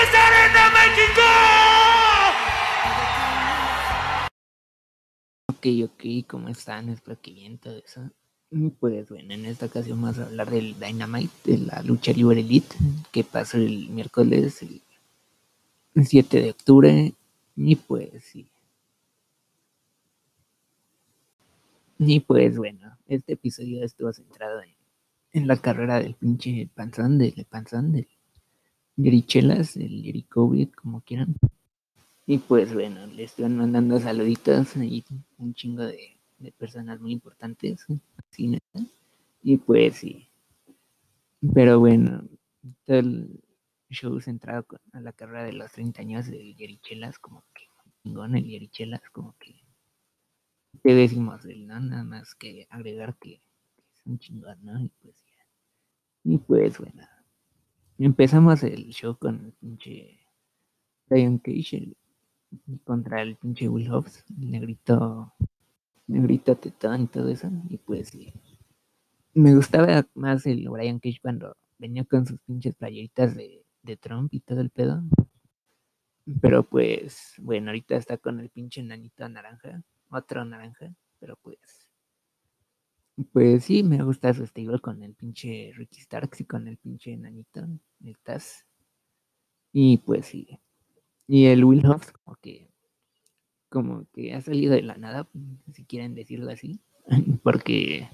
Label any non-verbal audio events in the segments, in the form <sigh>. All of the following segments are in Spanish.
¡Desde Arena México! Ok, ok, ¿cómo están? Espero que bien todo eso. Pues bueno, en esta ocasión vamos a hablar del Dynamite, de la lucha libre elite, que pasó el miércoles el 7 de octubre. Y pues sí. Y pues bueno, este episodio estuvo centrado en, en la carrera del pinche panzón, del panzón, del Yerichelas, el Yericovid, como quieran. Y pues bueno, le estuvieron mandando saluditos y un chingo de, personas muy importantes. Así, neta. Y pues sí. Pero bueno, todo el show centrado con, a la carrera de los 30 años del Yerichelas, como que chingón el Yerichelas, como que te decimos él, ¿no? Nada más que agregar que, que es un chingón, ¿no? Y pues ya. Y pues bueno. Empezamos el show con el pinche Brian Cage el, contra el pinche Will Hobbs, el negrito, negrito tetón y todo eso. Y pues. Me gustaba más el Brian Cage cuando venía con sus pinches playeritas de, de Trump y todo el pedo. Pero pues, bueno, ahorita está con el pinche nanito naranja, otro naranja, pero pues. Pues sí, me gusta su estilo con el pinche Ricky Starks y con el pinche nanito, el Taz. Y pues sí. Y el Will Hobbs, como que, como que ha salido de la nada, si quieren decirlo así. <laughs> Porque,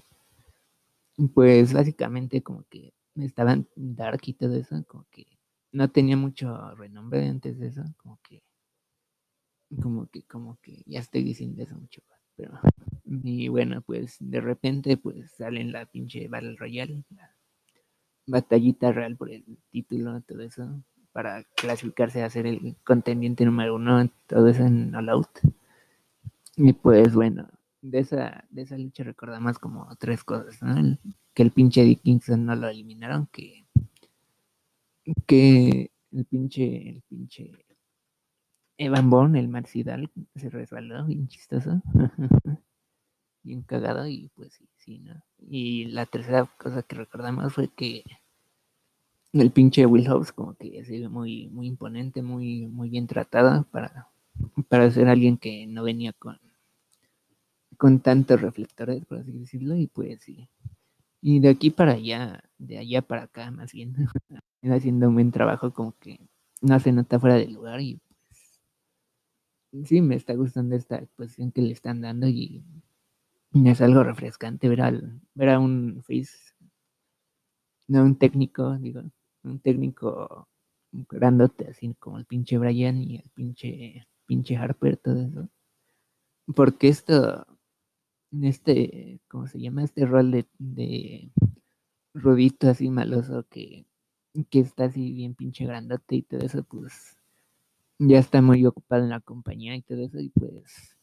pues básicamente como que estaban dark y todo eso, como que no tenía mucho renombre antes de eso, como que, como que, como que, ya estoy diciendo eso mucho, pero, y bueno, pues de repente, pues sale en la pinche Battle Royale, la batallita real por el título, todo eso, para clasificarse a ser el contendiente número uno, todo eso en All Out. Y pues bueno, de esa, de esa lucha recordamos como tres cosas, ¿no? Que el pinche Dickinson no lo eliminaron, que que el pinche, el pinche Evan Bourne, el Marcidal, se resbaló, bien chistoso, <laughs> bien cagado, y pues sí, sí, ¿no? Y la tercera cosa que recordamos fue que el pinche Will Hobbs como que ve muy, muy imponente, muy, muy bien tratado para, para ser alguien que no venía con, con tantos reflectores, por así decirlo, y pues sí. Y de aquí para allá, de allá para acá, más bien, <laughs> haciendo un buen trabajo, como que no se nota fuera de lugar y sí, me está gustando esta exposición que le están dando y es algo refrescante ver, al, ver a un face, no un técnico, digo, un técnico grandote, así como el pinche Brian y el pinche, pinche Harper, todo eso. Porque esto, este, ¿cómo se llama? Este rol de, de rudito así maloso que, que está así bien pinche grandote y todo eso, pues ya está muy ocupado en la compañía y todo eso, y pues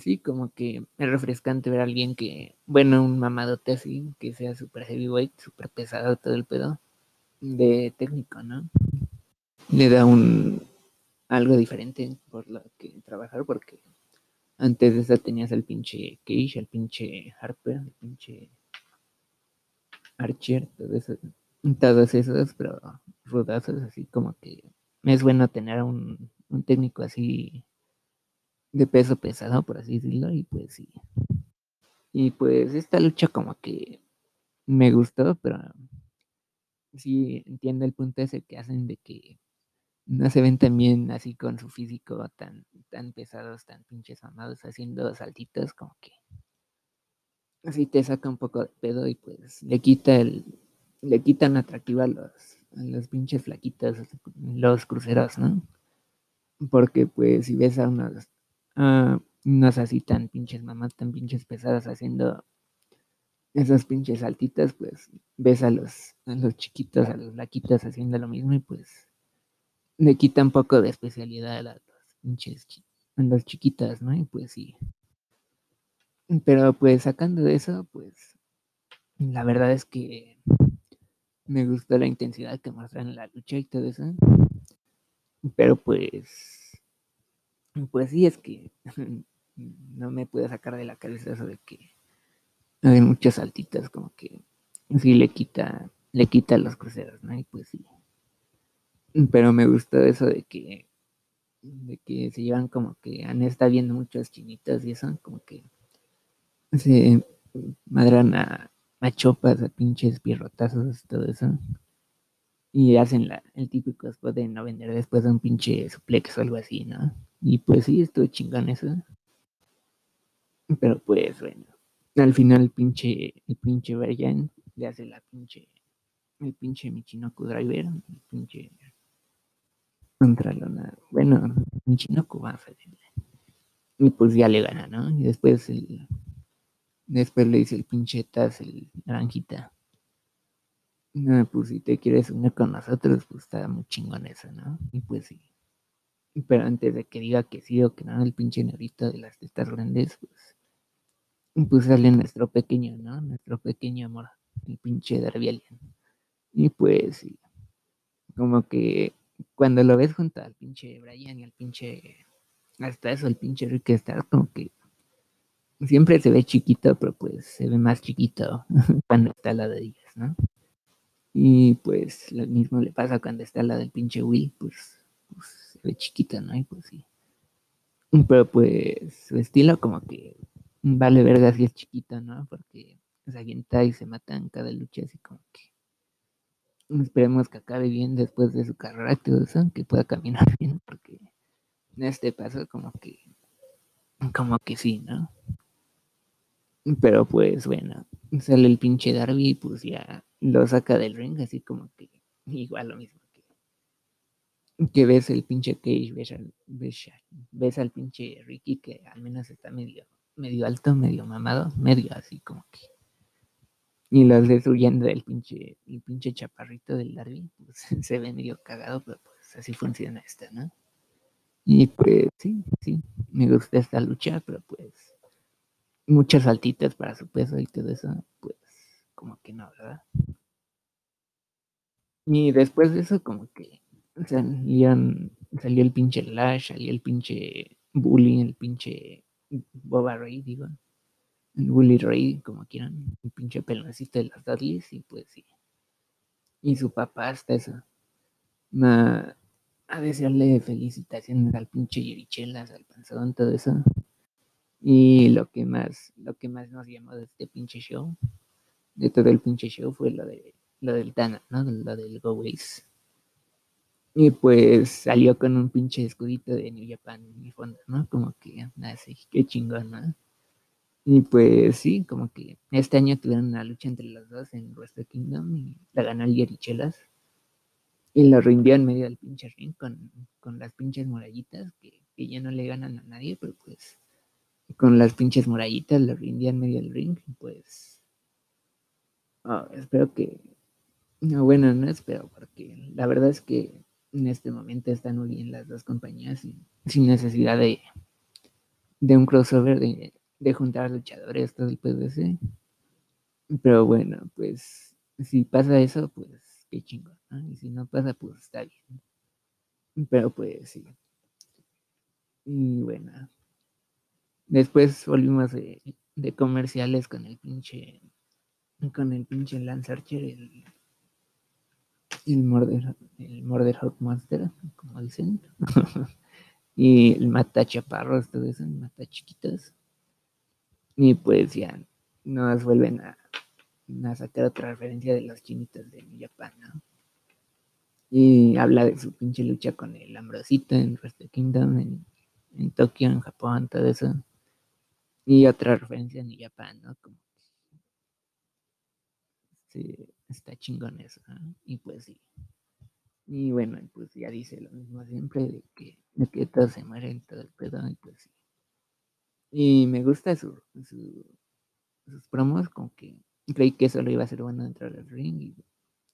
sí, como que es refrescante ver a alguien que, bueno, un mamadote así, que sea super heavyweight, super pesado todo el pedo, de técnico, ¿no? Le da un algo diferente por lo que trabajar, porque antes de eso tenías al pinche Cage, al pinche Harper, al pinche Archer, todo eso, todos esos, pero rudazos, así como que es bueno tener un, un técnico así de peso pesado, por así decirlo, y pues sí. Y pues esta lucha como que me gustó, pero sí entiendo el punto ese que hacen de que no se ven tan bien así con su físico tan, tan pesados, tan pinches amados, haciendo saltitos como que así te saca un poco de pedo y pues le quita el, le quitan atractivo a los, a los pinches flaquitos, los cruceros, ¿no? Porque pues si ves a unos, a unos así tan pinches mamás, tan pinches pesadas haciendo esos pinches saltitos, pues ves a los, a los chiquitos, a los flaquitos haciendo lo mismo y pues le quita un poco de especialidad a las pinches a los chiquitas, ¿no? Y pues sí. Pero pues sacando de eso, pues la verdad es que me gustó la intensidad que muestran en la lucha y todo eso. Pero pues, pues sí, es que <laughs> no me puedo sacar de la cabeza eso de que hay muchas saltitas como que sí le quita, le quita los cruceros, ¿no? Y pues sí. Pero me gustó eso de que de que se llevan como que han estado viendo muchas chinitas y eso, como que se madran a, a chopas, a pinches pierrotazos, todo eso. Y hacen la, el típico spot de no vender después de un pinche suplex o algo así, ¿no? Y pues sí, estuvo chingón eso. Pero pues bueno, al final el pinche, el pinche Brian le hace la pinche, el pinche Michinoku Driver, el pinche contra la, bueno, Michinoku va a hacerle. Y pues ya le gana, ¿no? Y después el, después le dice el pinche Taz, el naranjita. No, pues si te quieres unir con nosotros, pues está muy chingón eso, ¿no? Y pues sí. Pero antes de que diga que sí o que no, el pinche negrito de las testas grandes, pues, pues sale nuestro pequeño, ¿no? Nuestro pequeño amor, el pinche Darby Alien. Y pues sí, como que cuando lo ves junto al pinche Brian y al pinche, hasta eso, el pinche Rick está como que siempre se ve chiquito, pero pues se ve más chiquito <laughs> cuando está lado de ellas, ¿no? Y pues lo mismo le pasa cuando está lado del pinche Will, pues, pues se ve chiquito, ¿no? Y pues sí. Pero pues su estilo como que vale verga si es chiquito, ¿no? Porque se avienta y se mata en cada lucha así como que esperemos que acabe bien después de su carrera todo eso, que pueda caminar <laughs> bien, porque en este paso como que como que sí, ¿no? Pero pues bueno, sale el pinche Darby y pues ya lo saca del ring, así como que igual lo mismo que, que ves el pinche Cage, ves al, ves, ves al pinche Ricky que al menos está medio, medio alto, medio mamado, medio así como que. Y los ves huyendo del pinche, el pinche chaparrito del Darby, pues <laughs> se ve medio cagado, pero pues así funciona esto, ¿no? Y pues sí, sí, me gusta esta lucha, pero pues muchas saltitas para su peso y todo eso, pues como que no, ¿verdad? Y después de eso, como que salían, salió el pinche Lash, salió el pinche Bully, el pinche Boba Ray, digo, el Bully Ray, como quieran, el pinche peloncito de las Dudleys, y pues sí. Y su papá hasta eso. A, a desearle felicitaciones al pinche Yerichelas, al panzón, todo eso. Y lo que más, lo que más nos llamó de este pinche show, de todo el pinche show, fue lo de lo del Tana, ¿no? Lo del Go Ways. Y pues salió con un pinche escudito de New Japan en mi fondo, ¿no? Como que así, qué chingón, ¿no? Y pues sí, como que este año tuvieron una lucha entre los dos en Wrestle Kingdom y la ganó el Yerichelas. Y lo rindió en medio del pinche ring con, con las pinches murallitas que, que, ya no le ganan a nadie, pero pues con las pinches murallitas lo rindió en medio del ring. Pues oh, espero que, no, bueno, no espero, porque la verdad es que en este momento están muy bien las dos compañías sin, sin necesidad de, de un crossover, de, de juntar luchadores, todo el PDC. Pero bueno, pues si pasa eso, pues qué chingón, ¿no? Y si no pasa, pues está bien. Pero pues sí. Y bueno. Después volvimos de, comerciales con el pinche con el pinche Lance Archer, el, el Murder, el Murder Hot Monster, como dicen. <laughs> y el Mata Chaparros, todo eso, el Mata Chiquitos. Y pues ya nos vuelven a, sacar otra referencia de los chinitos de Japan, ¿no? Y habla de su pinche lucha con el Ambrosito en Wrestle Kingdom, en Tokio, en Japón, todo eso. Y otra referencia en Japan, ¿no? Como sí, está chingón eso, ¿no? Y pues sí. Y bueno, pues ya dice lo mismo siempre de que, de que todo se muere y todo el pedo, y pues sí. Y me gusta su, su, sus promos, como que creí que solo iba a ser bueno entrar al ring y,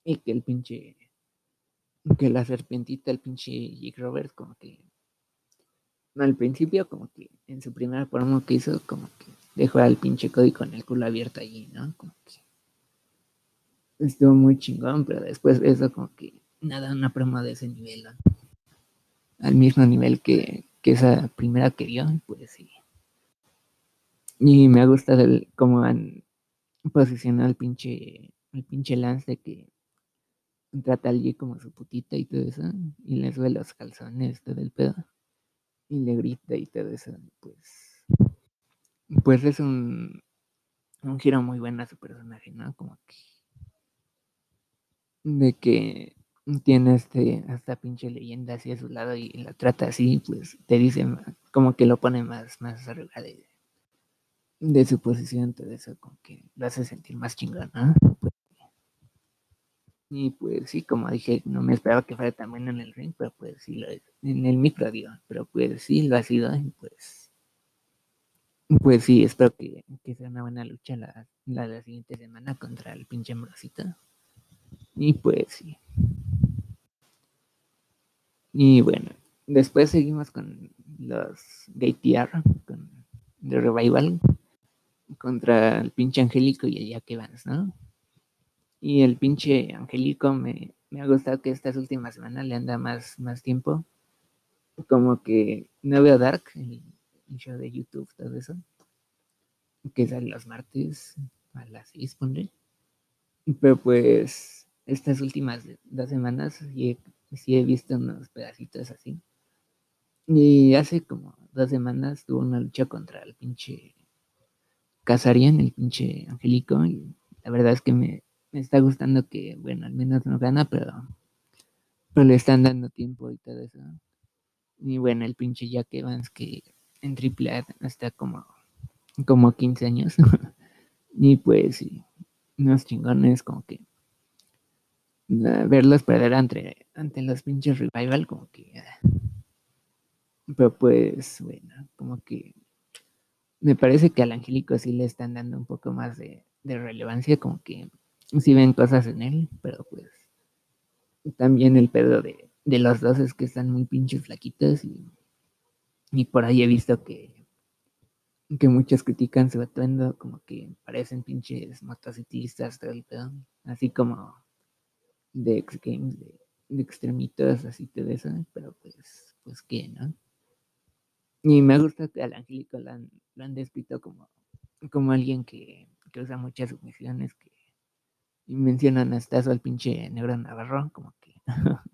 y, que el pinche, que la serpientita, el pinche Jake Roberts, como que al principio, como que en su primer promo que hizo, como que dejó al pinche Cody con el culo abierto allí, ¿no? Como que estuvo muy chingón, pero después de eso, como que nada, una promo de ese nivel, ¿no? al mismo nivel que, que esa primera que dio, pues sí. Y me gusta el, cómo han posicionado el pinche, el pinche Lance de que trata al G como su putita y todo eso, y le sube los calzones, todo el pedo, y le grita y todo eso, pues, pues es un, un giro muy bueno a su personaje, ¿no? Como que, de que tiene este, hasta pinche leyenda así a su lado y la trata así, pues te dice, como que lo pone más, más arriba de, de su posición, todo eso, como que lo hace sentir más chingón, ¿no? Y pues sí, como dije, no me esperaba que fuera tan bueno en el ring, pero pues sí lo es. En el micro, digo, pero pues sí lo ha sido, y pues. Pues sí, espero que, que sea una buena lucha la, la, la siguiente semana contra el pinche Ambrosita. Y pues sí. Y bueno, después seguimos con los GTR, con The Revival, contra el pinche Angélico y el Jack Evans, ¿no? Y el pinche Angélico me, me ha gustado que estas últimas semanas le anda más, más tiempo. Como que no veo Dark, el, el show de YouTube, todo eso. Que sale los martes a las 6, pondré. Pero pues estas últimas dos semanas sí he, sí he visto unos pedacitos así. Y hace como dos semanas tuvo una lucha contra el pinche Casarian, el pinche Angélico. Y la verdad es que me, me está gustando que, bueno, al menos no gana, pero, pero le están dando tiempo y todo eso. Y bueno, el pinche Jack Evans que en AAA está como, como 15 años. <laughs> y pues sí, unos chingones como que verlos perder ante, ante los pinches revival como que pero pues bueno como que me parece que al Angélico sí le están dando un poco más de relevancia como que sí ven cosas en él, pero pues también el pedo de, de los dos es que están muy pinches flaquitos y, y por ahí he visto que, que muchos critican su atuendo como que parecen pinches motociclistas, todo el pedo, así como de X Games, de, de extremitos, así todo eso, pero pues, pues qué, ¿no? Y me gusta que al Angélico lo han, lo han descrito como, como alguien que, que usa muchas sumisiones, que y mencionan hasta eso al pinche negro Navarro, como que <laughs>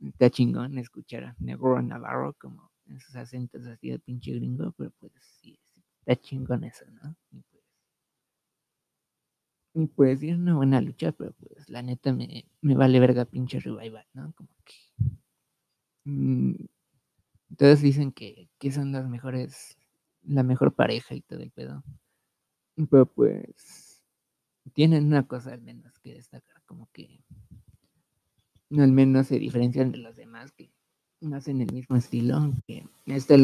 está chingón escuchar a negro Navarro como esos acentos así de pinche gringo, pero pues sí, está chingón eso, ¿no? Y pues, y pues sí, es una buena lucha, pero pues la neta me, me vale verga pinche revival, ¿no? Como que... Mmm, todos dicen que, que son las mejores, la mejor pareja y todo el pedo. Pero pues tienen una cosa al menos que destacar, como que al menos se diferencian de los demás que no hacen el mismo estilo, aunque este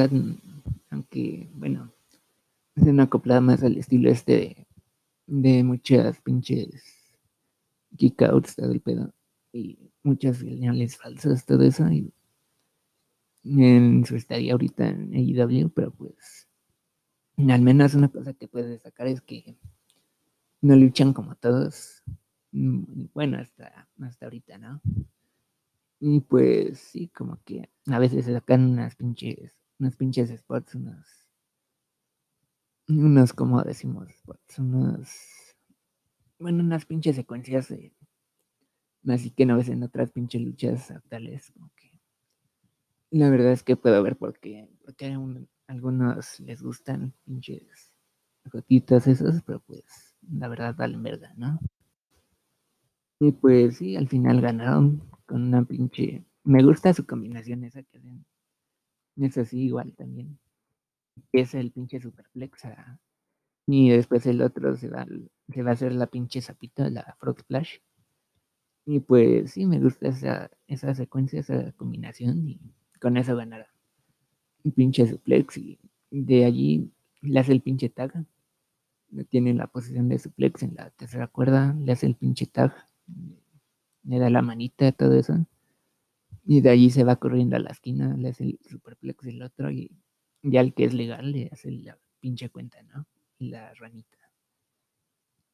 aunque bueno, hacen acoplada más al estilo este de, de muchas pinches kickouts, todo el pedo, y muchas señales falsas, todo eso, y en su estadía ahorita en AEW, pero pues al menos una cosa que puedes destacar es que no luchan como todos. Mm, bueno, hasta, hasta ahorita, ¿no? Y pues sí, como que a veces sacan unas pinches, unas pinches spots, unos, unos, como decimos, spots, unos, bueno, unas pinches secuencias así que no ves en otras pinches luchas actuales, como que la verdad es que puedo ver porque, porque a algunos les gustan pinches gotitas esas, pero pues la verdad valen verga, ¿no? Y pues sí, al final ganaron con una pinche... Me gusta su combinación esa que hacen. Es así igual también. Es el pinche superplex. Y después el otro se va, se va a hacer la pinche zapita, la frog splash. Y pues sí, me gusta esa, esa secuencia, esa combinación. Y con eso ganaron. Un pinche suplex y de allí le hace el pinche tag tiene la posición de suplex en la tercera cuerda, le hace el pinche tag, le da la manita, todo eso. Y de allí se va corriendo a la esquina, le hace el superplex el otro y ya el que es legal le hace la pinche cuenta, ¿no? La ranita.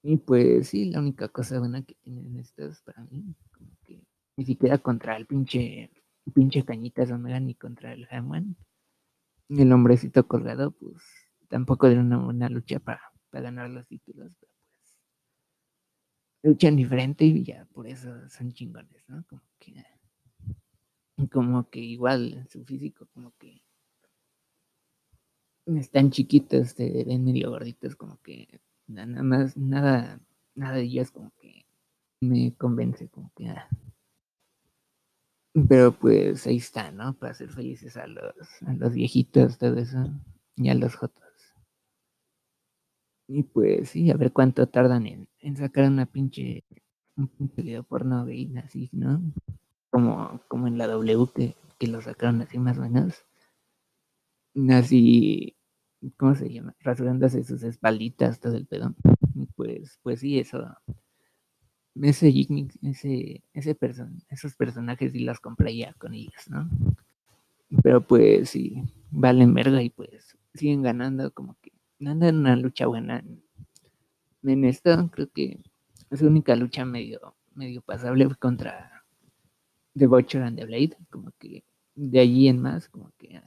Y pues sí, la única cosa buena que tienen estos para mí, como que ni siquiera contra el pinche, pinche cañitas Omega ni contra el Hammond. El hombrecito colgado, pues tampoco de una buena lucha para para ganar los títulos, pero pues luchan diferente y ya por eso son chingones, ¿no? Como que, como que igual su físico, como que están chiquitos, se ven medio gorditos, como que nada más, nada, nada de ellos como que me convence, como que ah. Pero pues ahí está, ¿no? Para hacer felices a los, a los viejitos, todo eso, y a los jotos. Y pues sí, a ver cuánto tardan en, en sacar una pinche, un pinche video porno gay, así, ¿no? Como, como en la W que, que lo sacaron así más o menos. Así, ¿cómo se llama? Rasurándose sus espalditas, todo el pedo. Y pues, pues sí, eso. Ese ese, ese person, esos personajes sí los compré ya con ellos, ¿no? Pero pues sí, valen verga y pues siguen ganando como que andan en una lucha buena en, esto. Creo que la única lucha medio, medio pasable contra The Butcher and the Blade. Como que de allí en más, como que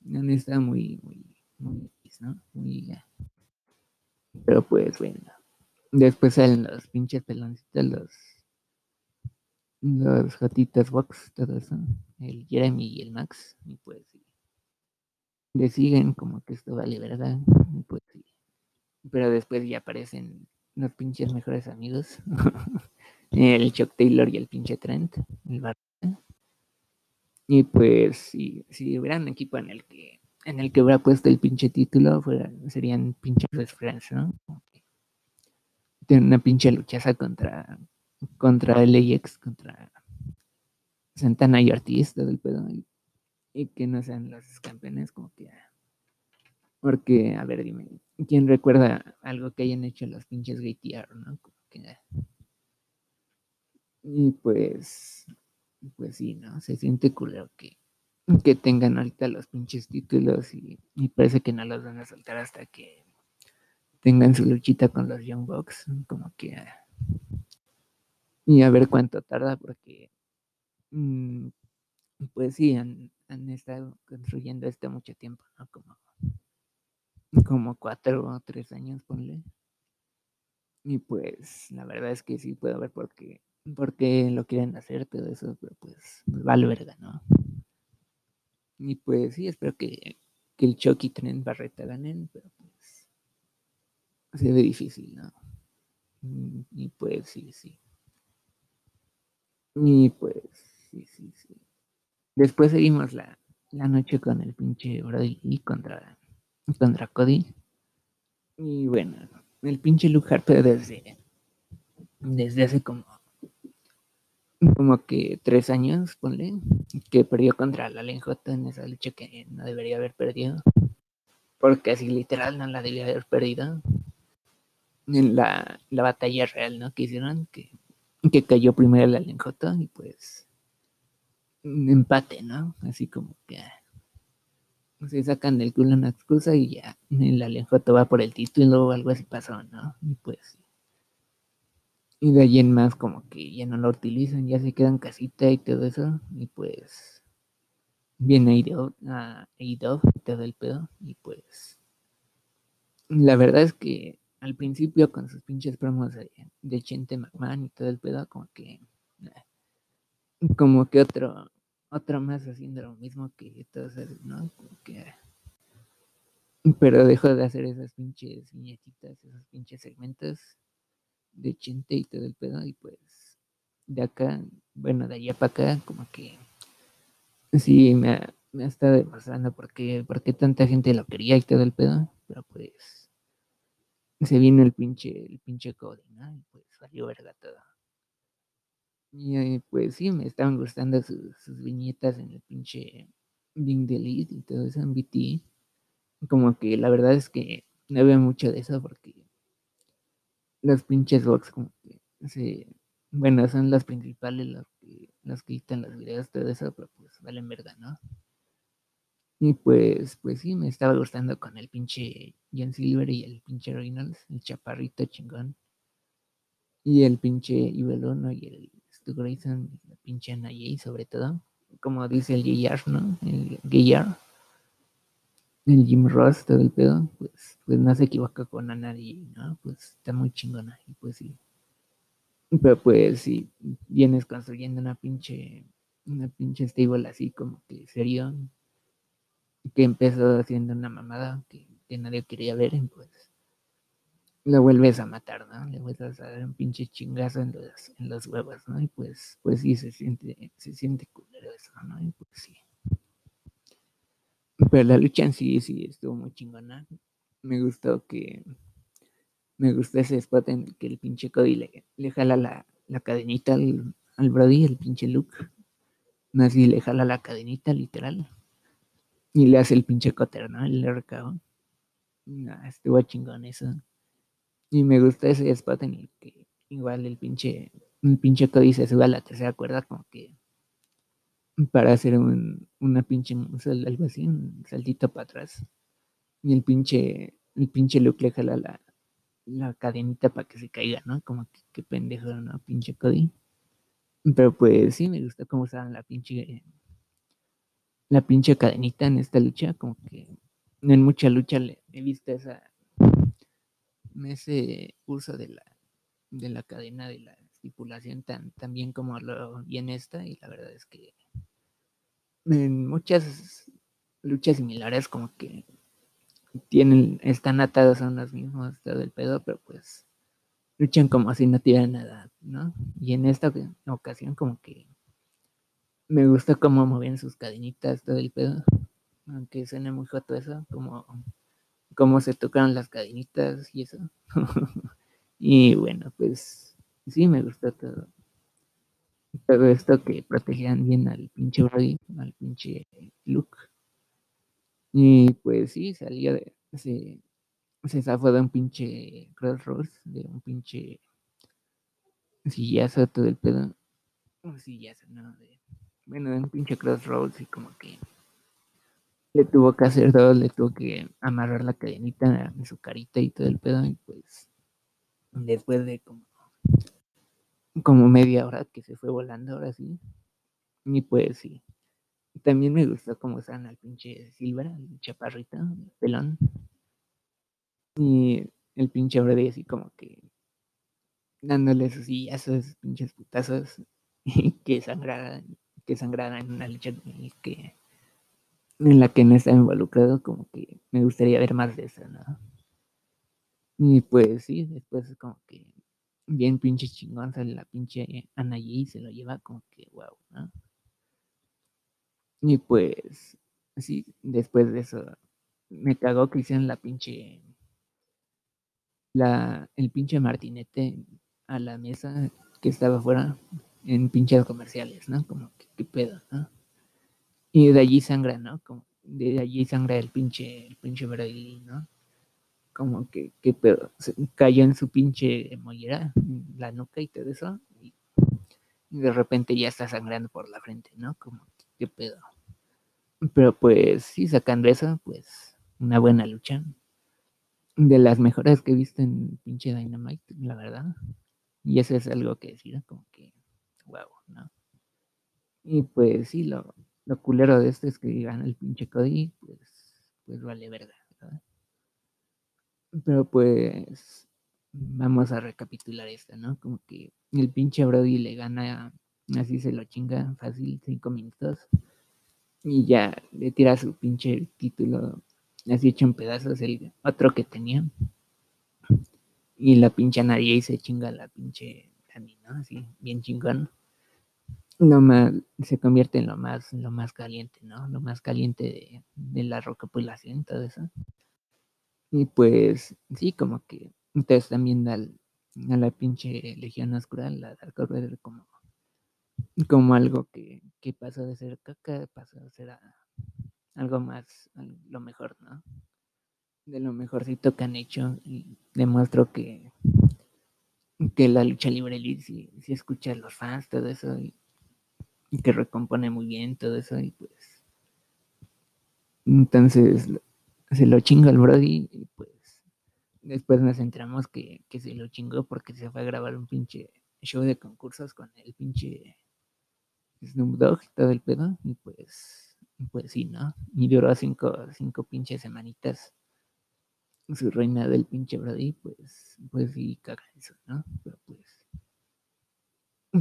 no está muy, muy, muy, ¿no? Muy, pero pues bueno. Después salen los pinches peloncitos, los los gatitas box, todo eso, el Jeremy y el Max, y pues sí, le siguen como que esto vale verdad, pues sí, pero después ya aparecen los pinches mejores amigos, <laughs> el Chuck Taylor y el pinche Trent, el bar y pues si, si hubiera un equipo en el que en el que hubiera puesto el pinche título, fuera, serían pinches best friends, ¿no? Tienen una pinche luchaza contra, contra LAX, contra Santana y Ortiz, todo el pedo, que no sean los campeones, como que. Porque, a ver, dime, ¿quién recuerda algo que hayan hecho los pinches GTR, no? Como que, y pues, pues sí, ¿no? Se siente culero que, que tengan ahorita los pinches títulos y, y, parece que no los van a soltar hasta que tengan su luchita con los Young Bucks, como que y a ver cuánto tarda porque mmm, pues sí han, han, estado construyendo esto mucho tiempo, ¿no? Como, como cuatro o tres años, ponle. Y pues la verdad es que sí puedo ver por qué, lo quieren hacer todo eso, pero pues, pues vale verga, ¿no? Y pues sí, espero que, que el Chucky Trent Barreta ganen, pero pues se ve difícil, ¿no? Y pues sí, sí. Y pues, sí, sí, sí. Después seguimos la, la noche con el pinche Brody contra, contra Cody. Y bueno, el pinche Luke desde, desde hace como, como que tres años, ponle, que perdió contra la J en esa lucha que no debería haber perdido. Porque así literal no la debía haber perdido. En la, la batalla real, ¿no? Que hicieron, que que cayó primero la Lenjota y pues empate, ¿no? Así como que se sacan del culo una excusa y ya la Lenjota va por el título o algo así pasó, ¿no? Y pues y de ahí en más como que ya no lo utilizan, ya se quedan casita y todo eso y pues viene a Eido y todo el pedo y pues la verdad es que al principio con sus pinches promos de, de Chente McMahon y todo el pedo, como que eh, como que otro otro más haciendo lo mismo que todos, ¿no? que, pero dejó de hacer esas pinches viñetitas, esos pinches segmentos de Chente y todo el pedo y pues de acá, bueno, de allá para acá, como que sí me ha, me ha estado demostrando por qué, tanta gente lo quería y todo el pedo, pero pues se vino el pinche, el pinche Cody, ¿no? Y pues salió verga todo. Y eh, pues sí, me estaban gustando sus, viñetas en el pinche Ding Delete y todo eso en BT. Como que la verdad es que no veo mucho de eso porque los pinches box como que se, bueno, son las principales los que, quitan los videos, todo eso, pero pues valen verga, ¿no? Y pues, pues sí, me estaba gustando con el pinche Jan Silver y el pinche Reynolds, el chaparrito chingón. Y el pinche Ibelono y el Grayson, la pinche Ana sobre todo. Como dice el JR, ¿no? El JR. El Jim Ross, todo el pedo. Pues, pues no se equivoca con Ana ¿no? Pues está muy chingona. Y pues sí. Pero pues si vienes construyendo una pinche, una pinche stable así como que serio, que empezó haciendo una mamada que, que nadie quería ver, pues lo vuelves a matar, ¿no? Le vuelves a dar un pinche chingazo en los, en los huevos, ¿no? Y pues, pues sí, se siente, se siente culero eso, ¿no? Y pues sí. Pero la lucha en sí, sí, estuvo muy chingona. Me gustó que, me gustó ese spot en que el pinche Cody le, le jala la, la cadenita al, al, Brody, el pinche Luke. Así le jala la cadenita, literal. Y le hace el pinche coter, ¿no? El RKO. Nah, estuvo chingón eso. Y me gusta ese spot en el que igual el pinche, un pinche Cody se sube a la tercera cuerda como que para hacer un, una pinche, algo así, un saltito para atrás. Y el pinche, el pinche Luke le jala la, la cadenita para que se caiga, ¿no? Como que, que pendejo, ¿no? Pinche Cody. Pero pues sí, me gusta cómo usaban la pinche, la pinche cadenita en esta lucha, como que en mucha lucha le he visto esa, ese uso de la, de la cadena de la estipulación tan, tan bien como lo vi en esta, y la verdad es que en muchas luchas similares como que tienen, están atados a unos mismos todo el pedo, pero pues luchan como si no tuvieran nada, ¿no? Y en esta ocasión como que me gusta cómo movían sus cadenitas, todo el pedo, aunque suene muy joto eso, como cómo se tocaron las cadenitas y eso. <laughs> y bueno, pues sí, me gustó todo. Todo esto que protegían bien al pinche Brody, al pinche Luke. Y pues sí, salió de. Se, se zafó de un pinche crossroads, de un pinche sillazo todo el pedo. Un sillazo, ¿no? De, bueno, de un pinche crossroads y como que le tuvo que hacer todo, le tuvo que amarrar la cadenita en su carita y todo el pedo, y pues después de como, como media hora que se fue volando ahora sí, y pues sí. También me gustó cómo están al pinche Silver, el chaparrito, el pelón. Y el pinche Brody así como que dándole sus esos pinches putazos <laughs> que sangraran, que sangraran en una lucha que en la que no está involucrado, como que me gustaría ver más de eso, ¿no? Y pues sí, después como que bien pinche chingón sale la pinche Anaí y se lo lleva como que wow, ¿no? Y pues sí, después de eso me cagó que hicieron la pinche la el pinche martinete a la mesa que estaba afuera en pinches comerciales, ¿no? Como que qué pedo, ¿no? Y de allí sangra, ¿no? Como de allí sangra el pinche, el pinche Brady, ¿no? Como que, que pedo, se cayó en su pinche mollera, la nuca y todo eso, y, de repente ya está sangrando por la frente, ¿no? Como, qué pedo. Pero pues sí, sacando eso, pues una buena lucha. De las mejores que he visto en pinche Dynamite, la verdad. Y eso es algo que decir, como que, wow, ¿no? Y pues sí, lo, lo culero de esto es que gana el pinche Cody, pues, pues vale verga, ¿verdad? Pero pues vamos a recapitular esto, ¿no? Como que el pinche Brody le gana, así se lo chinga fácil, cinco minutos. Y ya le tira su pinche título así hecho en pedazos el otro que tenía. Y la pinche nadie se chinga la pinche Dani, ¿no? Así, bien chingón lo más, se convierte en lo más, lo más caliente, ¿no? Lo más caliente de, de la recapitulación, todo eso. Y pues, sí, como que entonces también al, a la pinche Legión Oscura, la Dark Order, como, como algo que, que pasó de ser caca, pasó a ser algo más, lo mejor, ¿no? De lo mejorcito que han hecho y demuestro que, que la lucha libre si, si escucha a los fans, todo eso, y, y que recompone muy bien todo eso y pues entonces se lo chinga el Brody y pues después nos enteramos que, que, se lo chingó porque se fue a grabar un pinche show de concursos con el pinche Snoop Dogg y todo el pedo y pues pues sí, ¿no? Y duró cinco, cinco pinches semanitas su reina del pinche Brody, pues, pues sí, caga eso, ¿no? Pero pues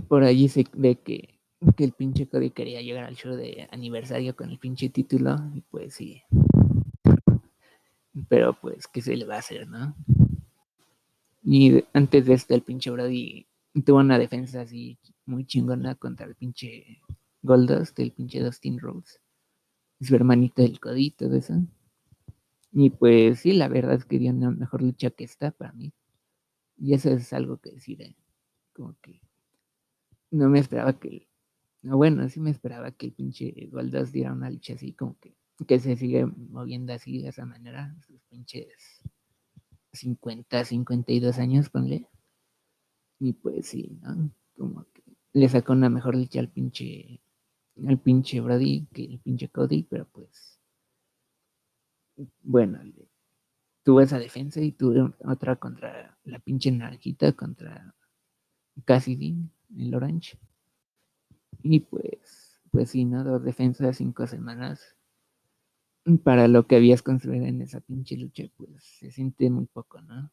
por allí se ve que, que el pinche Cody quería llegar al show de aniversario con el pinche título y pues sí. Pero pues, ¿qué se le va a hacer, no? Y antes de esto, el pinche Brody tuvo una defensa así muy chingona contra el pinche Goldust, el pinche Dustin Rhodes. Su hermanito del codito de eso. Y pues sí, la verdad es que dio una mejor lucha que esta para mí. Y eso es algo que decir, ¿eh? como que no me esperaba que, no, bueno, sí me esperaba que el pinche Goldust diera una lucha así, como que, que se sigue moviendo así de esa manera, sus pinches 50, 52 años, ponle. Y pues sí, ¿no? Como que le sacó una mejor lucha al pinche, al pinche Brody que el pinche Cody, pero pues, bueno, tuvo esa defensa y tuve otra contra la pinche naranjita, contra Cassidy, el Orange. Y pues, pues sí, ¿no? Dos defensas, cinco semanas. Para lo que habías construido en esa pinche lucha, pues se siente muy poco, ¿no?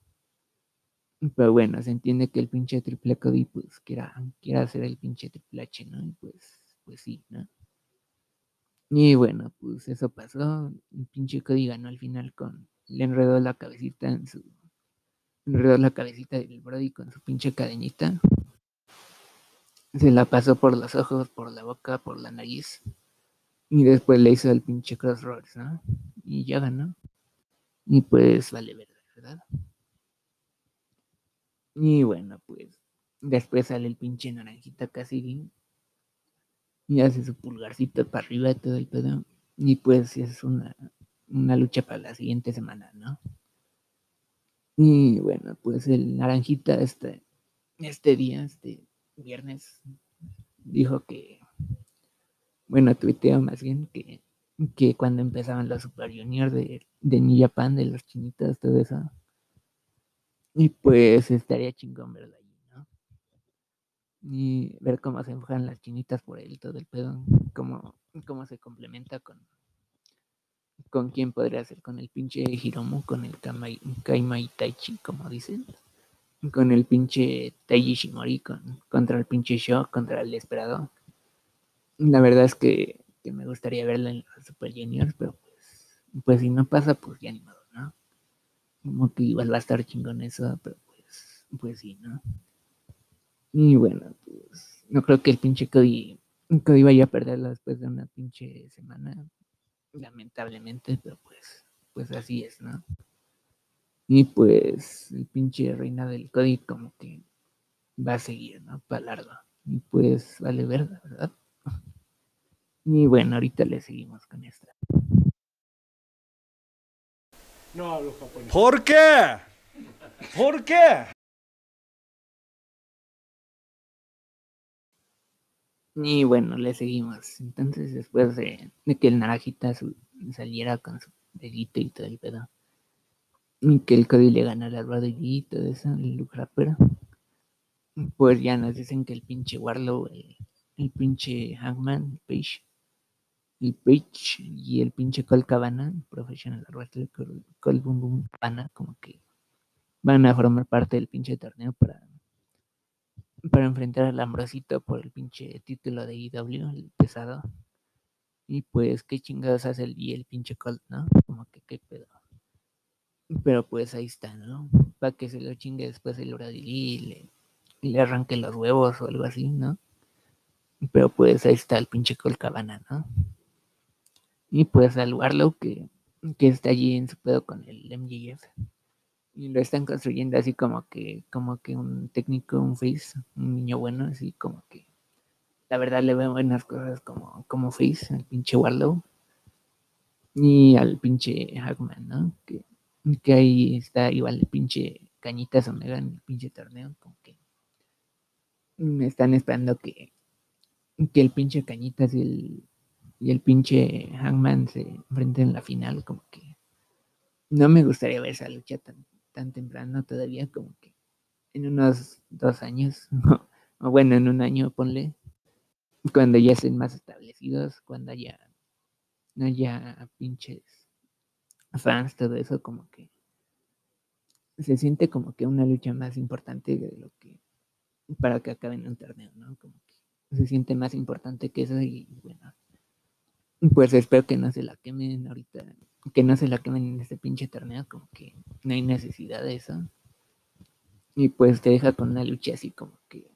Pero bueno, se entiende que el pinche triple Cody, pues quiera, quiera hacer el pinche triple H, ¿no? Y pues, pues sí, ¿no? Y bueno, pues eso pasó. El pinche Cody ganó al final con. Le enredó la cabecita en su. Enredó la cabecita del Brody con su pinche cadenita. Se la pasó por los ojos, por la boca, por la nariz. Y después le hizo el pinche Crossroads, ¿no? Y ya ganó. Y pues vale verdad, ¿verdad? Y bueno, pues después sale el pinche naranjita casi y hace su pulgarcito para arriba y todo el pedo. Y pues es una, una lucha para la siguiente semana, ¿no? Y bueno, pues el naranjita este, este día, este viernes, dijo que, bueno, tuiteó más bien que, que cuando empezaban los Super Junior de, de New Japan, de los chinitos, todo eso, y pues estaría chingón verla allí, ¿no? Y ver cómo se enfocan las chinitas por él, todo el pedo, cómo, cómo se complementa con con quién podría ser, con el pinche Hiromu, con el Kaimai Taichi, como dicen, con el pinche Taiji Shimori, con, contra el pinche Shock, contra el Esperado. La verdad es que, que me gustaría verla en los Super Juniors, pero pues, pues si no pasa, pues ya ni modo, ¿no? Como que igual va a estar chingón eso, pero pues, pues sí, ¿no? Y bueno, pues no creo que el pinche Cody, Cody vaya a perderla después de una pinche semana, lamentablemente, pero pues, pues así es, ¿no? Y pues el pinche reina del Cody como que va a seguir, ¿no? Para largo. Y pues vale verga, ¿verdad? <laughs> Y bueno, ahorita le seguimos con esta. No hablo japonés. ¿Por qué? ¿Por qué? Y bueno, le seguimos. Entonces, después de, de que el naranjita su- saliera con su dedito y todo el pedo, que el Cody le ganara al Lee y todo eso, el Rapper, pues ya nos dicen que el pinche Warlow, el, el pinche Hangman, Page, el Page y el pinche Cole Cabana, Professional Wrestler Cole, Cole Boom Boom Cabana, como que van a formar parte del pinche torneo para para enfrentar al Ambrosito por el pinche título de IW, el pesado. Y pues, qué chingados hace el, y el pinche Colt, ¿no? Como que qué pedo. Pero pues ahí está, ¿no? Para que se lo chingue después el Brady Lee y le, arranque los huevos o algo así, ¿no? Pero pues ahí está el pinche Colt Cabana, ¿no? Y pues al Warlow que, que está allí en su pedo con el MJF y lo están construyendo así como que como que un técnico un face un niño bueno así como que la verdad le veo buenas cosas como como face al pinche Warlow y al pinche Hackman no que, que ahí está igual el pinche Cañitas Omega en el pinche torneo como que me están esperando que que el pinche Cañitas y el y el pinche Hangman se enfrenten en la final como que no me gustaría ver esa lucha tan tan temprano todavía, como que en unos dos años, <laughs> o bueno, en un año, ponle, cuando ya estén más establecidos, cuando haya, no haya pinches fans, todo eso, como que se siente como que una lucha más importante de lo que para que acaben un torneo, ¿no? Como que se siente más importante que eso y bueno, pues espero que no se la quemen ahorita, que no se la quemen en este pinche torneo, como que no hay necesidad de eso. Y pues te deja con una lucha así como que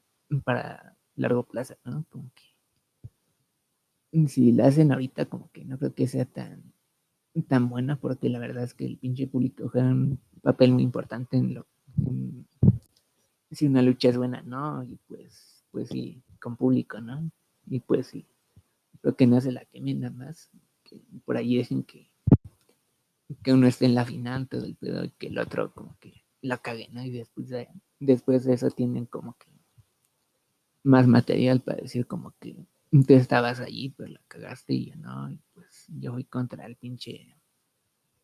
para largo plazo, ¿no? Como que si la hacen ahorita como que no creo que sea tan tan buena porque la verdad es que el pinche público juega un papel muy importante en lo si una lucha es buena, ¿no? Y pues pues sí, con público, ¿no? Y pues sí, creo que no se la quemen nada más, que por ahí dicen que que uno esté en la final todo el pedo y que el otro como que la cague, ¿no? Y después de, después de eso tienen como que más material para decir como que tú estabas allí, pero la cagaste y yo no, y pues yo voy contra el pinche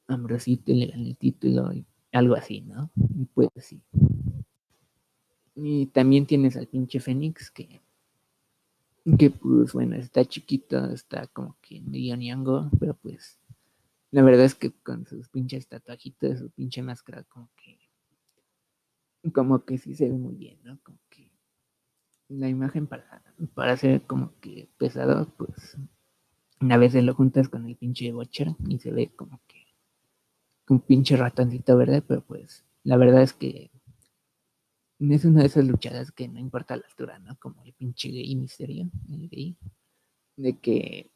Ambrosito y le gané el título y algo así, ¿no? Y pues sí. Y también tienes al pinche Fénix que, que pues bueno, está chiquito, está como que medio niango, pero pues la verdad es que con sus pinches tatuajitos, su pinche máscara, como que como que sí se ve muy bien, ¿no? Como que la imagen para, para ser como que pesado, pues una vez lo juntas con el pinche Watcher y se ve como que un pinche ratoncito verde, pero pues la verdad es que es una de esas luchadas que no importa la altura, ¿no? Como el pinche gay misterio, el gay, de que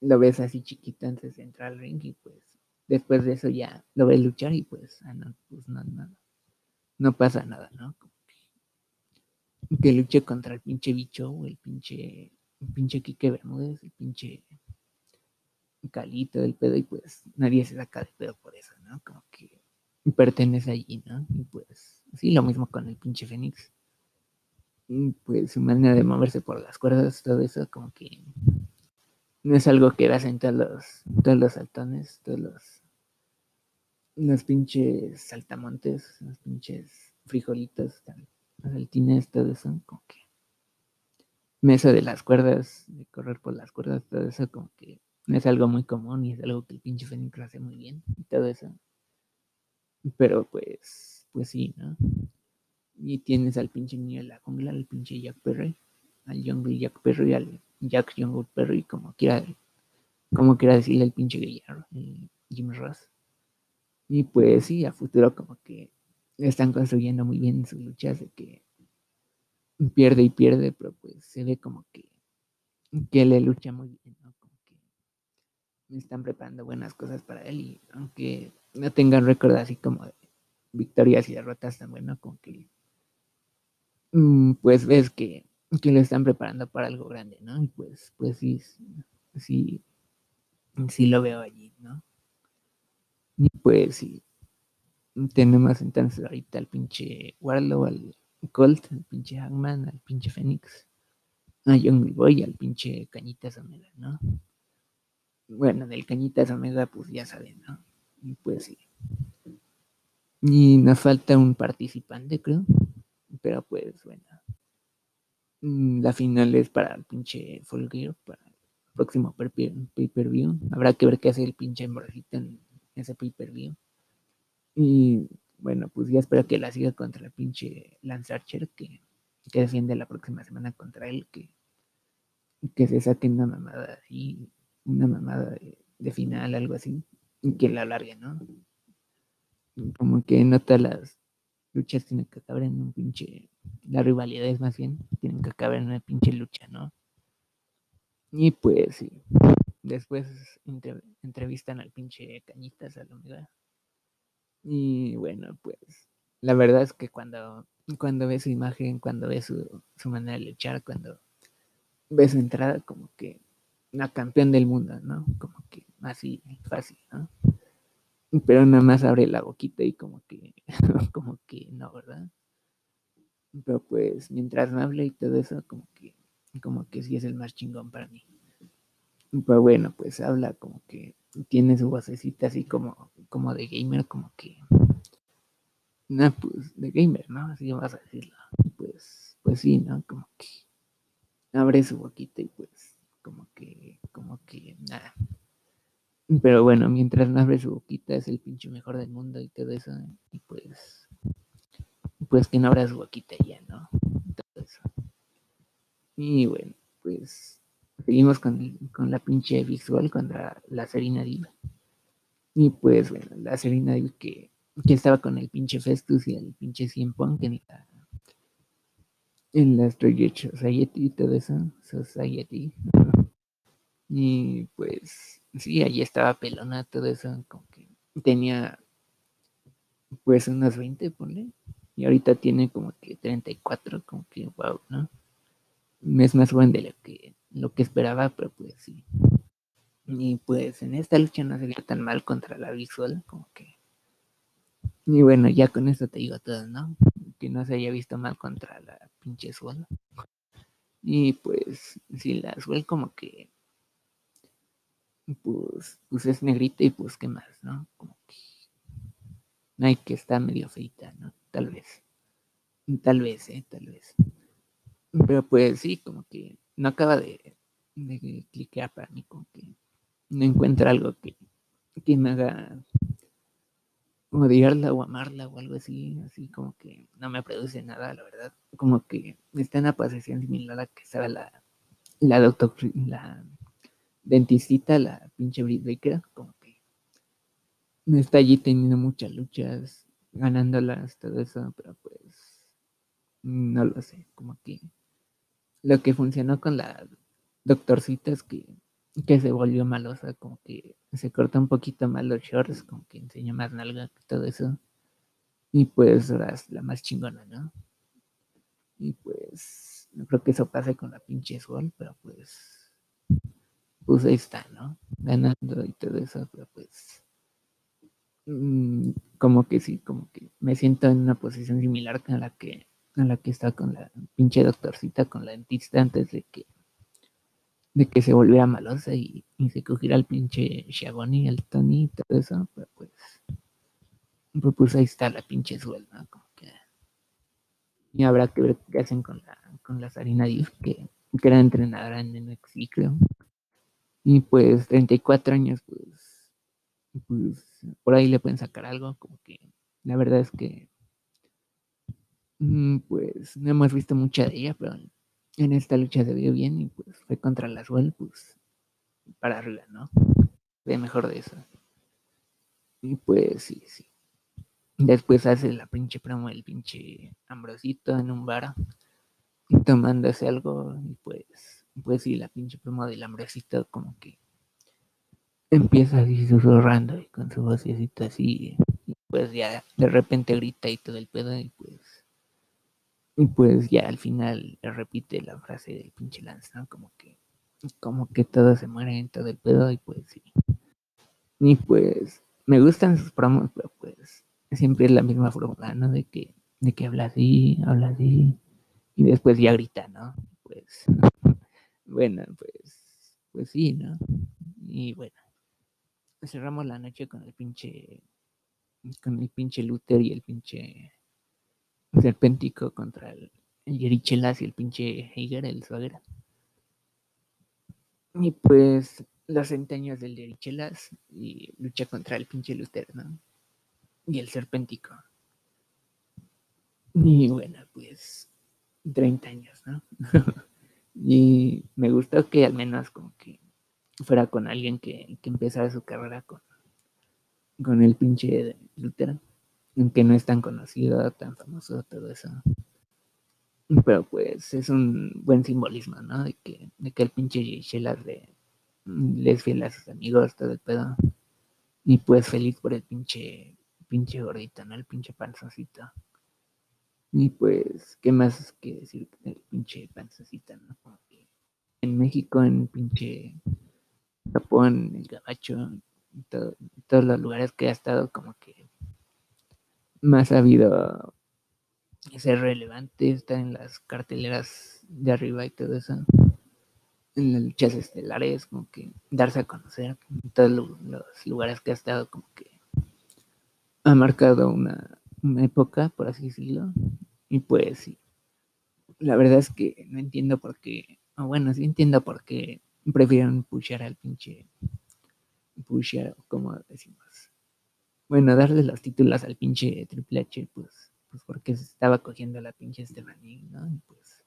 lo ves así chiquito antes de entrar al ring y pues después de eso ya lo ves luchar y pues, ah, no, pues no, no, no pasa nada, ¿no? que luche contra el pinche bicho o el pinche, el pinche Quique Bermúdez, el pinche Calito del pedo y pues nadie se saca de pedo por eso, ¿no? Como que pertenece allí, ¿no? Y pues sí, lo mismo con el pinche Fénix. Pues su manera de moverse por las cuerdas, todo eso, como que no es algo que veas en todos los, todos los saltones, todos los, los pinches saltamontes, los pinches frijolitos, saltines, todo eso, como que mesa de las cuerdas, de correr por las cuerdas, todo eso, como que es algo muy común y es algo que el pinche Fénix hace muy bien y todo eso. Pero pues, pues sí, ¿no? Y tienes al pinche niño de la jungla, al pinche Jack Perry, al Jungle Jack Perry, al Jack Jungle Perry, como quiera, como quiera decirle el pinche Guillermo, Jim Ross. Y pues sí, a futuro como que están construyendo muy bien sus luchas de que pierde y pierde, pero pues se ve como que, que le lucha muy bien, ¿no? Están preparando buenas cosas para él y aunque no tengan récord así como de victorias y derrotas tan bueno, como que mm, pues ves que, que lo están preparando para algo grande, ¿no? Y pues, pues sí, sí, sí lo veo allí, ¿no? Y pues sí, tenemos entonces ahorita al pinche Warlow, al Colt, al pinche Hangman, al pinche Fénix, a Young Boy, al pinche Cañitas Omega, ¿no? Bueno, del Cañitas Omega, pues ya saben, ¿no? Y pues sí. Y nos falta un participante, creo. Pero pues bueno. Mm, la final es para el pinche Gear, para el próximo pay-per-view. Habrá que ver qué hace el pinche Morrito en ese pay-per-view. Y bueno, pues ya espero que la siga contra el pinche Lance Archer, que, que defiende la próxima semana contra él, que, que se saque una mamada y una mamada de, final, algo así, y que la alargue, ¿no? Como que no todas las luchas tienen que acabar en un pinche, las rivalidades más bien, tienen que acabar en una pinche lucha, ¿no? Y pues sí, después entrevistan al pinche Cañitas a la humedad y bueno, pues la verdad es que cuando, cuando ves su imagen, cuando ves su, manera de luchar, cuando ves su entrada, como que una campeón del mundo, ¿no? Como que así, fácil, ¿no? Pero nada más abre la boquita y como que, <laughs> como que no, ¿verdad? Pero pues mientras me hable y todo eso, como que, como que sí es el más chingón para mí. Pero bueno, pues habla como que tiene su vocecita así como, como de gamer, como que. No, pues de gamer, ¿no? Así vas a decirlo. Pues, pues sí, ¿no? Como que abre su boquita y pues, como que, como que nada. Pero bueno, mientras no abre su boquita es el pinche mejor del mundo y todo eso. Y pues, pues que no abra su boquita ya, ¿no? Entonces, Y bueno, pues seguimos con, con la pinche visual contra la Serena Diva. Y pues bueno, la Serena Diva que, que estaba con el pinche Festus y el pinche Cien Punk en la, en la Society y todo eso, Society. Y pues sí, ahí estaba pelona, todo eso, como que tenía pues unos 20, ponle. Y ahorita tiene como que 34, como que wow, ¿no? Es más joven de lo que, lo que esperaba, pero pues sí. Y pues en esta lucha no se vio tan mal contra la visual, como que. Y bueno, ya con esto te digo todo, ¿no? Que no se haya visto mal contra la pinche Swell. Y pues, sí, la Swell como que. Pues, pues es negrita y pues qué más, ¿no? Como que hay que está medio feita, ¿no? Tal vez. Tal vez, ¿eh? Tal vez. Pero pues sí, como que no acaba de, de cliquear para mí, como que no encuentra algo que, que me haga odiarla o amarla o algo así, así como que no me produce nada, la verdad. Como que está en una posición similar a que estaba la, la doctor, la dentista, la pinche Brit Baker, como está allí teniendo muchas luchas, ganándolas, todo eso, pero pues no lo sé, como que lo que funcionó con la doctorcita es que, que se volvió malosa, como que se corta un poquito más los shorts, como que enseña más nalga, todo eso. Y pues la más chingona, ¿no? Y pues no creo que eso pase con la pinche Sol, pero pues pues ahí está, ¿no? Ganando y todo eso, pero pues Mm, como que sí, como que me siento en una posición similar a la que a la que está con la pinche doctorcita, con la dentista antes de que de que se volviera malosa y, se cogiera el pinche Shaboni, el Tony y todo eso, pero pues, pues, pues ahí está la pinche suelda, como que y habrá que ver qué hacen con la con la Sarina Diff, que, que era entrenadora en NXT, creo. Y pues 34 años, pues pues por ahí le pueden sacar algo, como que la verdad es que mm, pues no hemos visto mucha de ella, pero en esta lucha se vio bien y pues fue contra la Suel, pues para arriba, ¿no? Ve mejor de eso. Y pues sí, sí. Después hace la pinche promo del pinche Ambrosito en un bar tomándose algo y pues pues sí, la pinche promo del Ambrosito como que empieza así susurrando y con su vocecita así, y pues ya de repente grita y todo el pedo y pues y pues ya al final repite la frase del pinche Lance, ¿no? Como que como que todo se muere en todo el pedo y pues sí. Y pues me gustan sus promos, pero pues siempre es la misma fórmula, ¿no? De que de que habla así, habla así y después ya grita, ¿no? Pues <laughs> bueno, pues pues sí, ¿no? Y bueno, cerramos la noche con el pinche con el pinche Luther y el pinche Serpéntico contra el, el Yerichelas y el pinche Heiger, el suegra. Y pues los centenios del Yerichelas y lucha contra el pinche Luther, ¿no? Y el Serpéntico. Y bueno, pues 30 años, ¿no? <laughs> y me gustó que al menos como que fuera con alguien que, que empezara su carrera con, con el pinche Luther, aunque no es tan conocido, tan famoso, todo eso. Pero pues es un buen simbolismo, ¿no? De que, de que el pinche Sheila le, es fiel a sus amigos, todo el pedo. Y pues feliz por el pinche, pinche gordito, ¿no? El pinche panzoncito. Y pues, ¿qué más que decir del pinche panzoncito, no? en México, en pinche Japón, el gabacho, todos los lugares que ha estado como que más ha habido ser relevante, estar en las carteleras de arriba y todo eso, en las luchas estelares, como que darse a conocer todos los lugares que ha estado, como que ha marcado una, una época, por así decirlo, y pues sí, la verdad es que no entiendo por qué, o bueno, sí entiendo por qué prefieren pushar al pinche pushar, como decimos. Bueno, darle los títulos al pinche Triple H, pues, pues porque se estaba cogiendo la pinche Stephanie, ¿no? Y pues,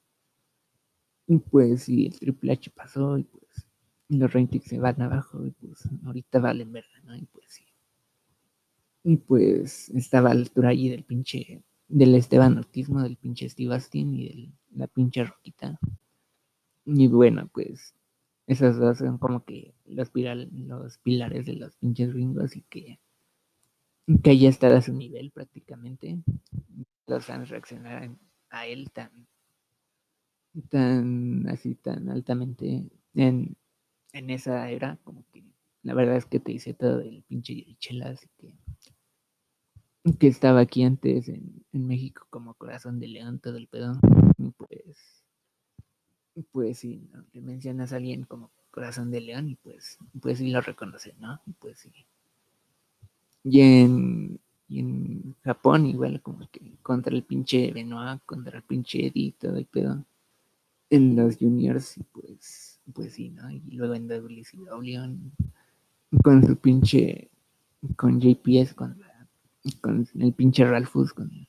Y pues sí, el Triple H pasó y pues los ratings se van abajo y pues ahorita valen verga, ¿no? Y pues sí. Y pues estaba a la altura allí del pinche, del Esteban Autismo, del pinche Steve Austin y de la pinche Roquita. Y bueno, pues esas dos son como que los, los pilares de los pinches gringos y que, que ya está a su nivel prácticamente. Los fans reaccionaron a él tan, tan así, tan altamente en, en esa era, como que la verdad es que te hice todo del pinche Yerichela, así que que estaba aquí antes en, México como corazón de león todo el pedo pues pues sí ¿no? le mencionas a alguien como corazón de león y pues pues sí lo reconoce no pues sí y en, y en Japón igual como que contra el pinche Benoit contra el pinche Eddie todo el pedo en los juniors y pues pues sí, ¿no? Y luego en WCW con su pinche, con JPS, con, con el pinche Ralphus, con,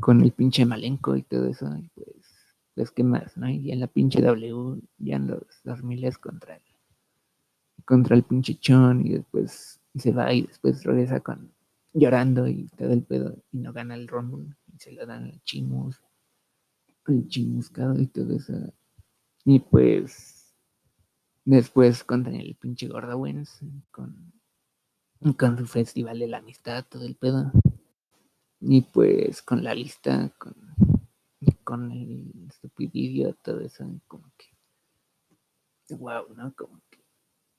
con el pinche Malenko y todo eso, y pues, pues qué más, ¿no? Y en la pinche W, ya en los 2000 contra el, contra el pinche Chon y después se va y después regresa con llorando y todo el pedo y no gana el Rumble y se lo dan al Chimus, el Chimuscado y todo eso y pues después con el pinche Gorda Wens, con, con su festival de la amistad, todo el pedo. Y pues con la lista, con, con el estupididio, todo eso, como que, wow, ¿no? Como que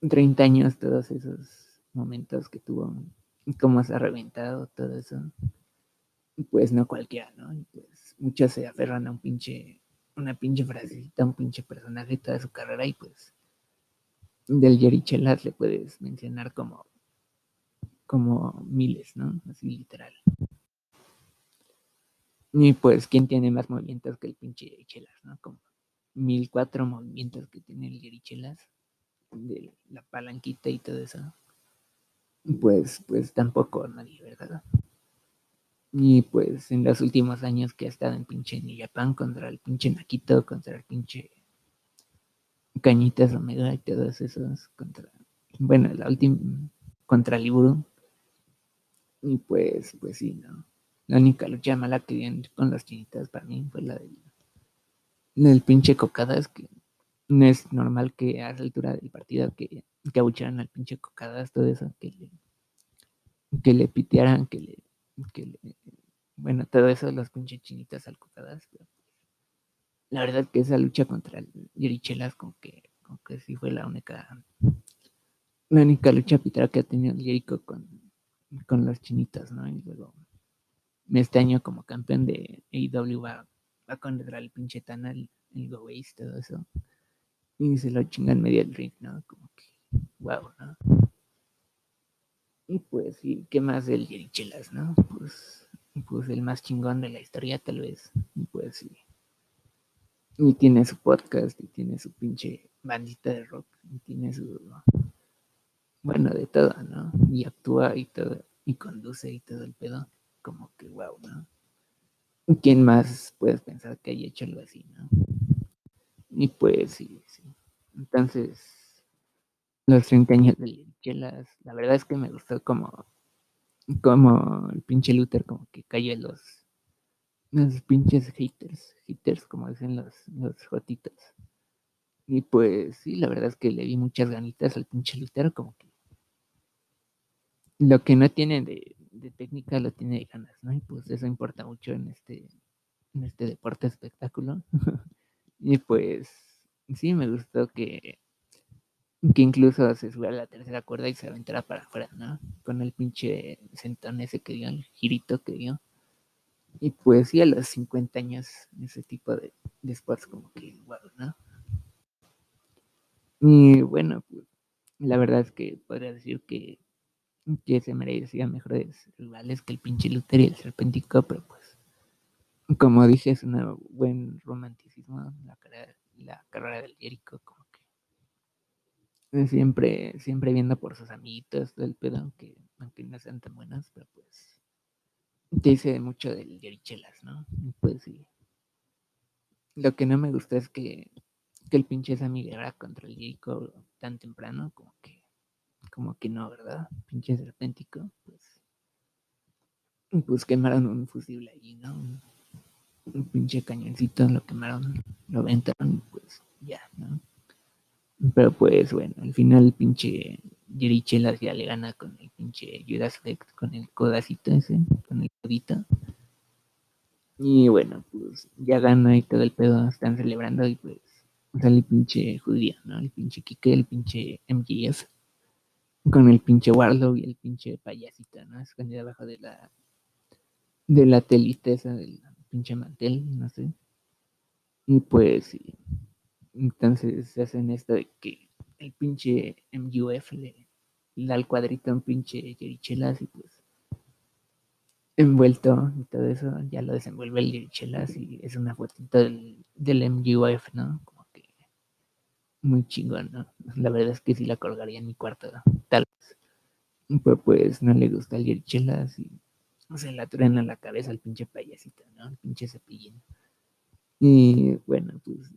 30 años, todos esos momentos que tuvo, cómo se ha reventado, todo eso. Pues no cualquiera, ¿no? Y pues muchos se aferran a un pinche una pinche frasecita, un pinche personaje toda su carrera y pues del Jerry le puedes mencionar como como miles, ¿no? Así literal. Y pues, ¿quién tiene más movimientos que el pinche Jerry ¿no? Como mil cuatro movimientos que tiene el Jerry de la palanquita y todo eso. Pues, pues tampoco nadie, ¿verdad? Y pues en los últimos años que ha estado en pinche New Japan contra el pinche Nakito, contra el pinche Cañitas Omega y todos esos contra, bueno, la última contra Liburu. Y pues, pues sí, ¿no? La única lucha mala que dieron con las chinitas para mí fue la del, del pinche Cocadas, que no es normal que a esa altura del partido que, que abucharan al pinche Cocadas, todo eso, que le, que le pitearan, que le que bueno, todo eso, los pinches chinitas alcocadas, la verdad que esa lucha contra el Yerichelas como que, como que sí fue la única, la única lucha pitra que ha tenido el Jericho con, con los chinitas, ¿no? Y luego, este año como campeón de AEW va, va contra el pinche Tana, el, el Go todo eso. Y se lo chingan medio el ring, ¿no? Como que, wow, ¿no? Y pues, sí, ¿qué más del Yerichelas, no? Pues, pues el más chingón de la historia, tal vez. Y pues sí. Y tiene su podcast, y tiene su pinche bandita de rock, y tiene su. Bueno, de todo, ¿no? Y actúa y todo, y conduce y todo el pedo. Como que wow, ¿no? ¿Quién más puedes pensar que haya hecho algo así, no? Y pues sí, sí. Entonces, los 30 años de Chelas, la verdad es que me gustó como, como el pinche Luther como que cayó los, los pinches haters, haters como dicen los, los jotitos. Y pues sí, la verdad es que le di muchas ganitas al pinche Luther, como que lo que no tiene de, de, técnica lo tiene de ganas, ¿no? Y pues eso importa mucho en este, en este deporte espectáculo. <laughs> y pues sí, me gustó que que incluso se sube a la tercera cuerda y se aventara para afuera, ¿no? Con el pinche sentón ese que dio, el girito que dio. Y pues sí, a los 50 años, ese tipo de, de como que, wow, ¿no? Y bueno, pues la verdad es que podría decir que, que se merecía mejores rivales que el pinche Luther y el Serpentico, pero pues, como dije, es un buen romanticismo la carrera, la carrera del Jericho, siempre, siempre viendo por sus amiguitos del pedo, aunque, aunque no sean tan buenas, pero pues te dice mucho del Yerichelas, ¿no? pues sí. lo que no me gusta es que, que el pinche Sammy Guevara contra el Jericho tan temprano, como que, como que no, ¿verdad? Pinche serpéntico, pues, pues quemaron un fusible allí, ¿no? Un, pinche cañoncito, lo quemaron, lo aventaron, pues ya, ¿no? Pero pues bueno, al final el pinche Jerichelas ya le gana con el pinche Judas Effect, con el codacito ese, con el codito. Y bueno, pues ya gana y todo el pedo, están celebrando y pues sale el pinche judío, ¿no? El pinche Kike, el pinche MGF, con el pinche Warlow y el pinche payasito, ¿no? Escondido abajo de la de la telita esa del pinche mantel, no sé. Y pues sí. Entonces se hacen esto de que el pinche MUF le, da el cuadrito un pinche Jerichelas y pues envuelto y todo eso, ya lo desenvuelve el Jerichelas y es una fotito del, del MUF, ¿no? Como que muy chingón, ¿no? La verdad es que sí la colgaría en mi cuarto, tal vez. Pero pues no le gusta el Jerichelas y se la traen a la cabeza al pinche payasito, ¿no? El pinche cepillín. Y bueno, pues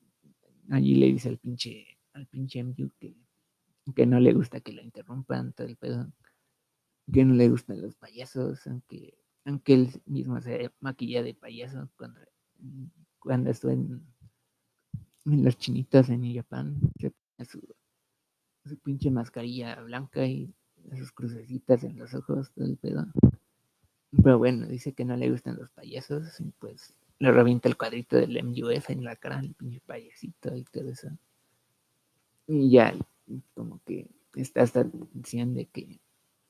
allí le dice al pinche, al pinche MU que, que no le gusta que lo interrumpan, todo el pedo, que no le gustan los payasos, aunque, aunque él mismo se maquilla de payaso cuando, cuando estuvo en, en los chinitos en Japón, se pone su, su pinche mascarilla blanca y sus crucecitas en los ojos, todo el pedo. Pero bueno, dice que no le gustan los payasos y pues le revienta el cuadrito del MUF en la cara al pinche payasito y todo eso. Y ya, como que está hasta diciendo de que,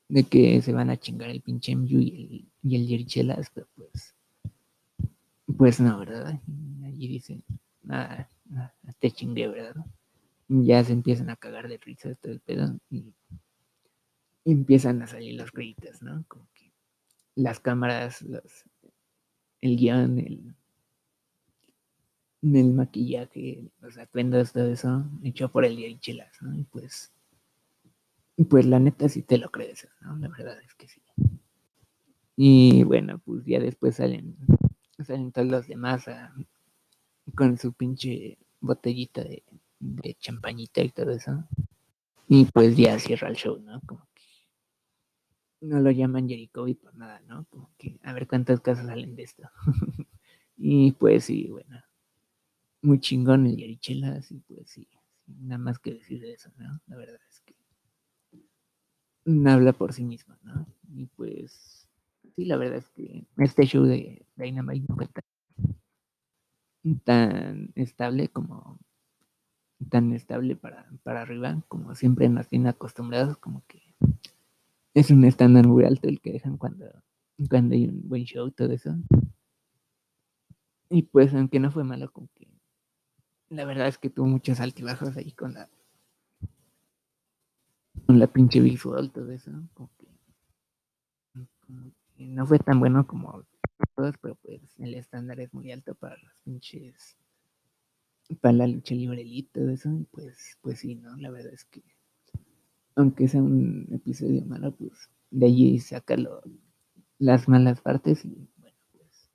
de que se van a chingar el pinche MU y el, y el Yerichelas, pero pues, pues no, ¿verdad? Y allí dice, nada, nada, te chingué, ¿verdad? Y ya se empiezan a cagar de risa todo el pedo y, empiezan a salir los créditos, ¿no? Como que las cámaras, el guion, el, maquillaje, los atuendos, todo eso, hecho por el Yerichelas, ¿no? Y pues, pues la neta sí te lo crees, ¿no? La verdad es que sí. Y bueno, pues ya después salen, salen todos los demás con su pinche botellita de, de champañita y todo eso. Y pues ya cierra el show, ¿no? No lo llaman Jericho por nada, ¿no? Como que a ver cuántas casas salen de esto. <laughs> y pues sí, bueno, muy chingón el Yerichelas y pues sí, nada más que decir de eso, ¿no? La verdad es que habla por sí mismo, ¿no? Y pues sí, la verdad es que este show de Dynamite no fue tan, tan estable como tan estable para, para arriba, como siempre nos tienen acostumbrados, como que es un estándar muy alto el que dejan cuando, cuando hay un buen show, todo eso. Y pues, aunque no fue malo, como que la verdad es que tuvo muchos altibajos ahí con la con la pinche visual, todo eso. Como que, no fue tan bueno como todos, pero pues el estándar es muy alto para los pinches para la lucha libre elite, todo eso, y pues, pues sí, ¿no? La verdad es que aunque sea un episodio malo, pues de allí saca las malas partes y bueno, pues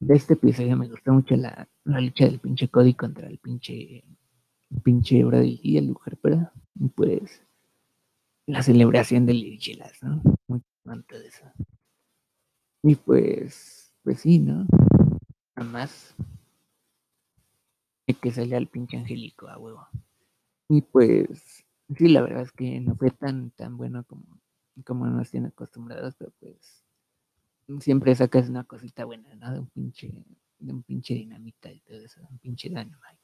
de este episodio me gustó mucho la, la lucha del pinche Cody contra el pinche pinche Brody y el Luger, pero pues la celebración del Irichilas, ¿no? Muy tanto de eso. Y pues, pues sí, ¿no? Nada más que salía el pinche Angélico a huevo. Y pues, sí, la verdad es que no fue tan, tan bueno como, como nos tienen acostumbrados, pero pues siempre sacas una cosita buena, ¿no? De un pinche, de un pinche dinamita y todo eso, un pinche dynamite.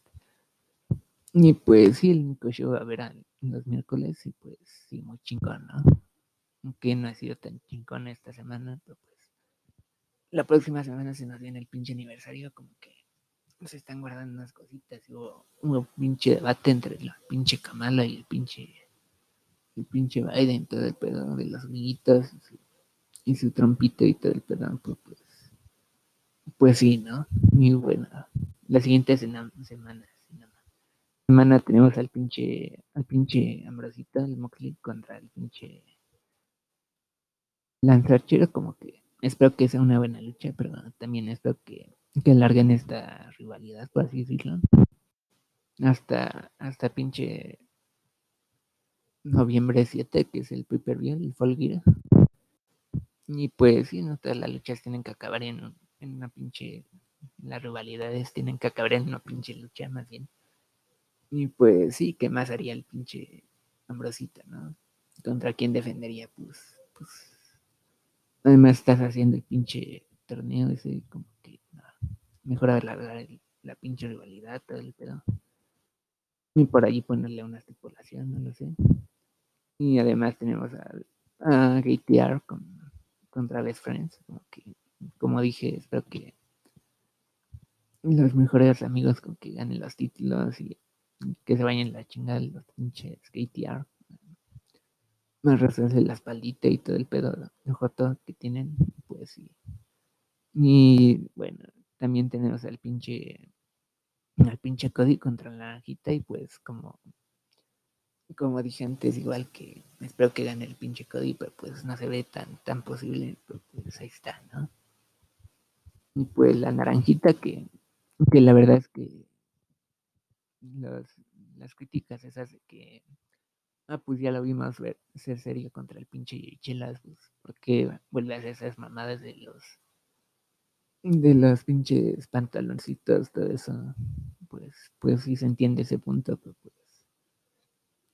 Y pues sí, el único show a ver los miércoles y pues sí, muy chingón, ¿no? Aunque no ha sido tan chingón esta semana, pero pues la próxima semana se nos viene el pinche aniversario, como que se están guardando unas cositas y hubo un pinche debate entre la pinche Kamala y el pinche el pinche Biden, todo el pedo de los amiguitos y su, y trompito y todo el pedo, pues, pues, pues sí, ¿no? Muy buena. La siguiente semana, semana, semana tenemos al pinche, al pinche Ambrosito, el Moxley contra el pinche Lance Archer, como que espero que sea una buena lucha, pero también espero que que alarguen esta rivalidad, por así decirlo. Hasta, hasta pinche noviembre 7, que es el Piper view el Fall Y pues sí, no todas las luchas tienen que acabar en, en una pinche. Las rivalidades tienen que acabar en una pinche lucha, más bien. Y pues sí, ¿qué más haría el pinche Ambrosita, no? ¿Contra quién defendería? Pues, pues. Además estás haciendo el pinche torneo ese, como mejor alargar la pinche rivalidad, todo el pedo. Y por allí ponerle una estipulación, no lo sé. Y además tenemos a, a GTR con, contra Best Friends. Como, que, como dije, espero que los mejores amigos con que ganen los títulos y que se vayan la chingada los pinches KTR. Más de la espaldita y todo el pedo de que tienen, pues sí. Y bueno, también tenemos al pinche al pinche Cody contra la naranjita y pues como como dije antes, igual que espero que gane el pinche Cody, pero pues no se ve tan, tan posible, pero pues ahí está, ¿no? Y pues la naranjita que, que la verdad es que las críticas esas de que, ah, pues ya lo vimos ver, ser serio contra el pinche Chelas, pues, porque a esas mamadas de los, de los pinches pantaloncitos, todo eso, pues, pues sí se entiende ese punto, pero pues,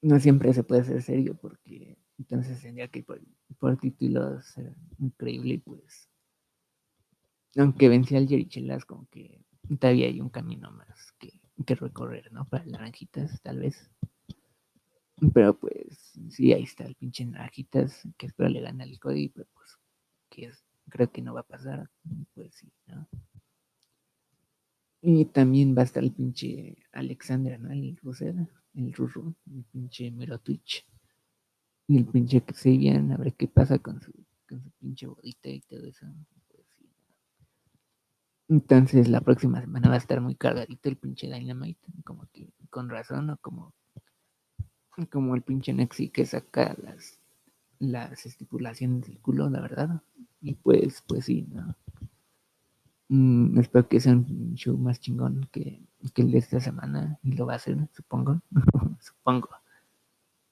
no siempre se puede ser serio, porque entonces tendría que por, por títulos ser increíble, pues, aunque vencía al Jerichelas, como que todavía hay un camino más que que recorrer, ¿no? Para naranjitas, tal vez. Pero pues, sí, ahí está el pinche naranjitas, que espero le gane al Cody, pero pues, que creo que no va a pasar. Pues sí, ¿no? Y también va a estar el pinche Alexander, ¿no? El Rosera, el Rurru, el pinche Mero Twitch. Y el pinche Xavier, a ver qué pasa con su, con su pinche bodita y todo eso. Entonces la próxima semana va a estar muy cargadito el pinche Dynamite, como que con razón, o como, como el pinche Nexi que saca las, las estipulaciones del culo, la verdad. Y pues, pues sí, ¿no? Mm, espero que sea un show más chingón que, que el de esta semana, y lo va a hacer, supongo. <laughs> supongo.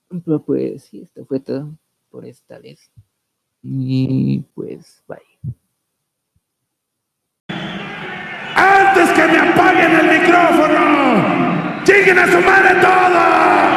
Pero pues sí, esto fue todo por esta vez. Y pues, bye. antes que me apaguen el micrófono. ¡Lleguen a su madre todos!